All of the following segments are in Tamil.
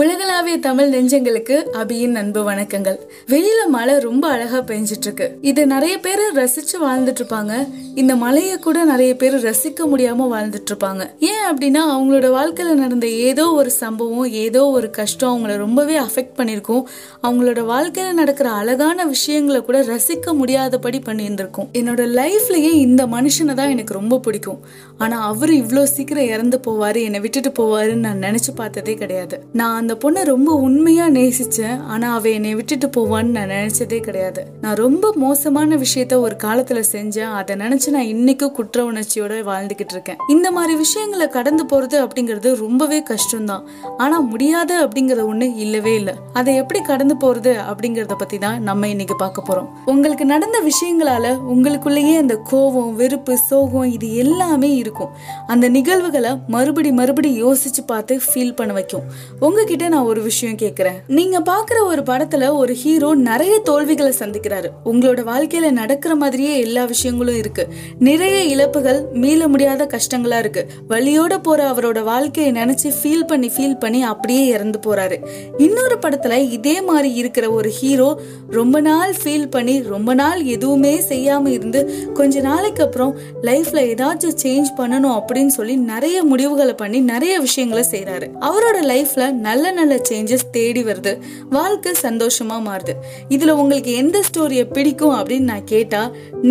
உலகளாவிய தமிழ் நெஞ்சங்களுக்கு அபியின் அன்பு வணக்கங்கள். வெளியில மழை ரொம்ப அழகா பெஞ்சிட்டு இருக்கு இது நிறைய பேர் ரசிச்சு வாழ்ந்துட்டு இருப்பாங்க இந்த மழையை கூட நிறைய பேர் ரசிக்க முடியாம வாழ்ந்துட்டு இருப்பாங்க ஏன் அப்படின்னா அவங்களோட வாழ்க்கையில நடந்த ஏதோ ஒரு சம்பவம் ஏதோ ஒரு கஷ்டம் அவங்கள ரொம்பவே அஃபெக்ட் பண்ணிருக்கும் அவங்களோட வாழ்க்கையில நடக்கிற அழகான விஷயங்களை கூட ரசிக்க முடியாதபடி பண்ணியிருந்திருக்கும். என்னோட லைஃப்லயே இந்த மனுஷனை தான் எனக்கு ரொம்ப பிடிக்கும். ஆனா அவரு இவ்வளோ சீக்கிரம் இறந்து போவாரு என்னை விட்டுட்டு போவாருன்னு நான் நினைச்சு பார்த்ததே கிடையாது. நான் அந்த அந்த பொண்ணை ரொம்ப உண்மையா நேசிச்சேன். ஆனா அவ என்னை விட்டுட்டு போவான்னு நான் நினைச்சதே கிடையாது. நான் ரொம்ப மோசமான விஷயத்த ஒரு காலத்துல செஞ்சேன். அதை நினைச்சு நான் இன்னைக்கும் குற்ற உணர்ச்சியோட வாழ்ந்துகிட்டு இருக்கேன். இந்த மாதிரி விஷயங்களை கடந்து போறது அப்படிங்கிறது ரொம்பவே கஷ்டம்தான். ஆனா முடியாது அப்படிங்கறது ஒண்ணு இல்லவே இல்லை. அதை எப்படி கடந்து போறது அப்படிங்கறத பத்தி தான் நம்ம இன்னைக்கு பார்க்க போறோம். உங்களுக்கு நடந்த விஷயங்களால உங்களுக்குள்ளேயே அந்த கோபம் வெறுப்பு சோகம் இது எல்லாமே இருக்கும். அந்த நிகழ்வுகளை மறுபடி மறுபடி யோசிச்சு பார்த்து ஃபீல் பண்ண வைக்கும். உங்ககிட்ட நான் ஒரு விஷயம் கேக்குறேன். நீங்க பாக்குற ஒரு படத்துல ஒரு ஹீரோ நிறைய தோல்விகளை சந்திக்கிறாரு. உங்களோட வாழ்க்கையில நடக்கிற மாதிரியே எல்லா விஷயங்களும் இருக்கு. நிறைய இழப்புகள் மீள முடியாத கஷ்டங்களா இருக்கு. வழியோட போற அவரோட வாழ்க்கையை நினைச்சு ஃபீல் பண்ணி ஃபீல் பண்ணி அப்படியே இறந்து போறாரு. இன்னொரு படத்துல இதே மாதிரி இருக்கிற ஒரு ஹீரோ ரொம்ப நாள் ஃபீல் பண்ணி ரொம்ப நாள் எதுவுமே செய்யாம இருந்து கொஞ்ச நாளைக்கு அப்புறம் லைஃப்ல ஏதாச்சும் சேஞ்ச் பண்ணணும் அப்படின்னு சொல்லி நிறைய முடிவுகளை பண்ணி நிறைய விஷயங்களை செய்யறாரு அவரோட லைஃப்ல நல்ல நல்ல நல்ல சேஞ்சஸ் தேடி வருது. வாழ்க்கை சந்தோஷமா மாறுது. இதுல உங்களுக்கு எந்த ஸ்டோரியை பிடிக்கும் அப்படின்னு நான் கேட்டா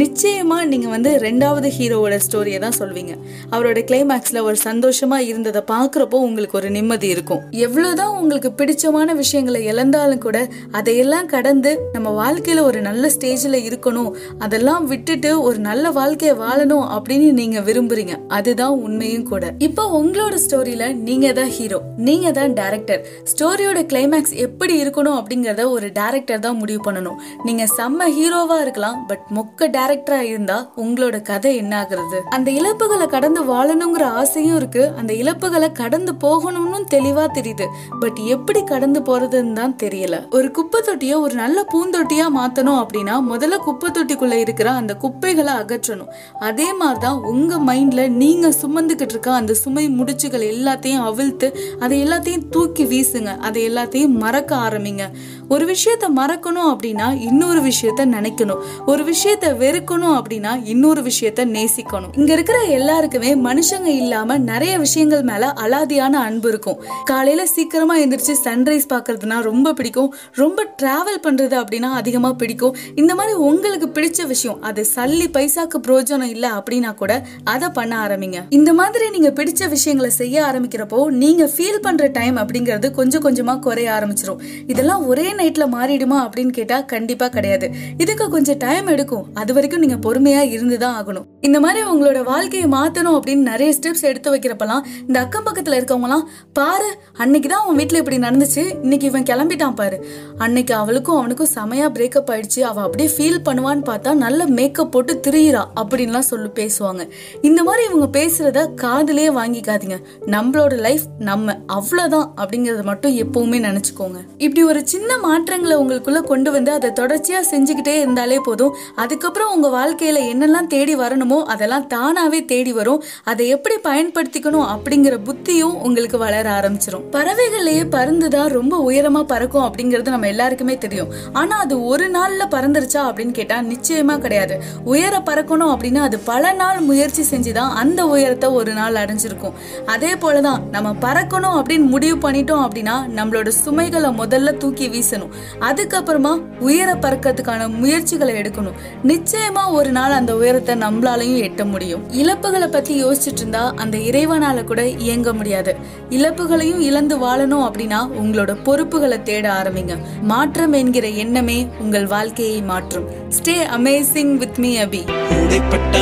நிச்சயமா நீங்க வந்து ரெண்டாவது ஹீரோவோட ஸ்டோரியை தான் சொல்வீங்க. அவரோட கிளைமேக்ஸ்ல ஒரு சந்தோஷமா இருந்ததை பாக்குறப்போ உங்களுக்கு ஒரு நிம்மதி இருக்கும். எவ்வளவுதான் உங்களுக்கு பிடிச்சமான விஷயங்களை இழந்தாலும் கூட அதையெல்லாம் கடந்து நம்ம வாழ்க்கையில ஒரு நல்ல ஸ்டேஜ்ல இருக்கணும். அதெல்லாம் விட்டுட்டு ஒரு நல்ல வாழ்க்கையை வாழணும் அப்படின்னு நீங்க விரும்புறீங்க. அதுதான் உண்மையும் கூட. இப்போ உங்களோட ஸ்டோரியில நீங்க தான் ஹீரோ நீங்க தான் டேரக்டர் ஸ்டோரியோட கிளைமேக்ஸ் எப்படி இருக்கணும் அப்படிங்கிறத ஒரு டேரக்டர் தான் முடிவு பண்ணணும். நீங்க செம்ம ஹீரோவா இருக்கலாம் பட் மொக்க டைரக்டரா இருந்தா உங்களோட கதை என்ன ஆகுறது? அந்த இழப்புகளை கடந்து வாழணுங்கிற ஆசையும் இருக்கு. அந்த இழப்புகளை கடந்து போகணும்னு தெளிவா தெரியுது. பட் எப்படி கடந்து போறதுன்னு தான் தெரியல. ஒரு குப்பை தொட்டிய ஒரு நல்ல பூந்தொட்டியா மாத்தணும் அப்படின்னா முதல்ல குப்பை தொட்டிக்குள்ள இருக்கிற அந்த குப்பைகளை அகற்றணும். அதே மாதிரிதான் உங்க மைண்ட்ல நீங்க சுமந்துகிட்டு இருக்க அந்த சுமை முடிச்சுகள் எல்லாத்தையும் அவிழ்த்து அதை எல்லாத்தையும் தூக்கி வீசுங்க. அதை எல்லாத்தையும் மறக்க ஆரம்பிங்க. ஒரு விஷயத்த மறக்கணும் அப்படின்னா இன்னொரு விஷயத்த நினைக்கணும். ஒரு விஷயத்த வெறுக்கணும் அப்படின்னா இன்னொரு விஷயத்த நேசிக்கணும். இங்க இருக்கிற எல்லாருக்குமே மனுஷங்க இல்லாம நிறைய விஷயங்கள் மேல அலாதியான அன்பு இருக்கும். காலையில சீக்கிரமா எந்திரிச்சு சன்ரைஸ் பாக்குறதுனா ரொம்ப பிடிக்கும். ரொம்ப டிராவல் பண்றது அப்படின்னா அதிகமா பிடிக்கும். இந்த மாதிரி உங்களுக்கு பிடிச்ச விஷயம் அது சல்லி பைசாக்கு பிரயோஜனம் இல்லை அப்படின்னா கூட அதை பண்ண ஆரம்பிங்க. இந்த மாதிரி நீங்க பிடிச்ச விஷயங்களை செய்ய ஆரம்பிக்கிறப்போ நீங்க ஃபீல் பண்ற டைம் அப்படிங்கிறது கொஞ்சம் கொஞ்சமாக குறைய ஆரம்பிச்சிரும். இதெல்லாம் ஒரே நைட்ல மாறிடுமா அப்படின்னு கேட்டால் கண்டிப்பாக கிடையாது. இதுக்கு கொஞ்சம் டைம் எடுக்கும். அது வரைக்கும் நீங்க இருந்து தான் ஆகணும். இந்த மாதிரி உங்களோட வாழ்க்கையை மாத்தணும் அப்படின்னு நிறைய ஸ்டெப்ஸ் எடுத்து வைக்கிறப்பெல்லாம் இந்த அக்கம் பக்கத்தில் இருக்கவங்களாம் பாரு அன்னைக்கு தான் அவன் வீட்டில் இப்படி நடந்துச்சு. இன்னைக்கு இவன் கிளம்பிட்டான் பாரு. அன்னைக்கு அவளுக்கும் அவனுக்கும் செமையா பிரேக்கப் ஆயிடுச்சு. அவள் அப்படியே ஃபீல் பண்ணுவான்னு பார்த்தா நல்ல மேக்கப் போட்டு திரியிறா அப்படின்லாம் சொல்லி பேசுவாங்க. இந்த மாதிரி இவங்க பேசுறத காதலே வாங்கிக்காதீங்க. நம்மளோட லைஃப் நம்ம. அவ்வளவுதான் அப்படிங்கறத மட்டும் எப்பவுமே நினைச்சுக்கோங்க. இப்படி ஒரு சின்ன மாற்றங்களை உங்களுக்குள்ள கொண்டு வந்து அதை தொடர்ச்சியா செஞ்சுக்கிட்டே இருந்தாலே போதும். அதுக்கப்புறம் உங்க வாழ்க்கையில என்னெல்லாம் தேடி வரணுமோ அதெல்லாம் தானாவே தேடி வரும். அதை எப்படி பயன்படுத்திக்கணும் அப்படிங்கிற புத்தியும் உங்களுக்கு வளர ஆரம்பிச்சிரும். பறவைகள்லயே பறந்துதான் ரொம்ப உயரமா பறக்கும் அப்படிங்கிறது நம்ம எல்லாருக்குமே தெரியும். ஆனா அது ஒரு நாள்ல பறந்துருச்சா அப்படின்னு கேட்டா நிச்சயமா கிடையாது. உயர பறக்கணும் அப்படின்னா அது பல நாள் முயற்சி செஞ்சுதான் அந்த உயரத்தை ஒரு நாள் அடைஞ்சிருக்கும். அதே போலதான் நம்ம பறக்கணும் அப்படின்னு முடிவு பண்ணிட்டோம் அப்படின்னா நம்மளோட சுமைகளை முதல்ல தூக்கி வீசணும். அதுக்கப்புறமா உயர பறக்கிறதுக்கான முயற்சிகளை எடுக்கணும். நிச்சயமா ஒரு நாள் அந்த உயரத்தை நம்மளாலையும் எட்ட முடியும். இழப்புகளை பத்தி யோசிச்சுட்டு இருந்தா அந்த இறைவனால கூட இயங்க முடியாது. இழப்புகளையும் இழந்து வாழணும் அப்படின்னா உங்களோட பொறுப்புகளை தேட ஆரம்பிங்க. மாற்றம் என்கிற எண்ணமே உங்கள் வாழ்க்கையை மாற்றும். Stay amazing with me Abhi உடைப்பட்ட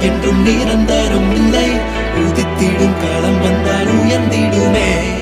என்றும் நிரந்தரம் இல்லை. உதித்திடும் காலம் வந்தால் உயர்ந்திடுமே.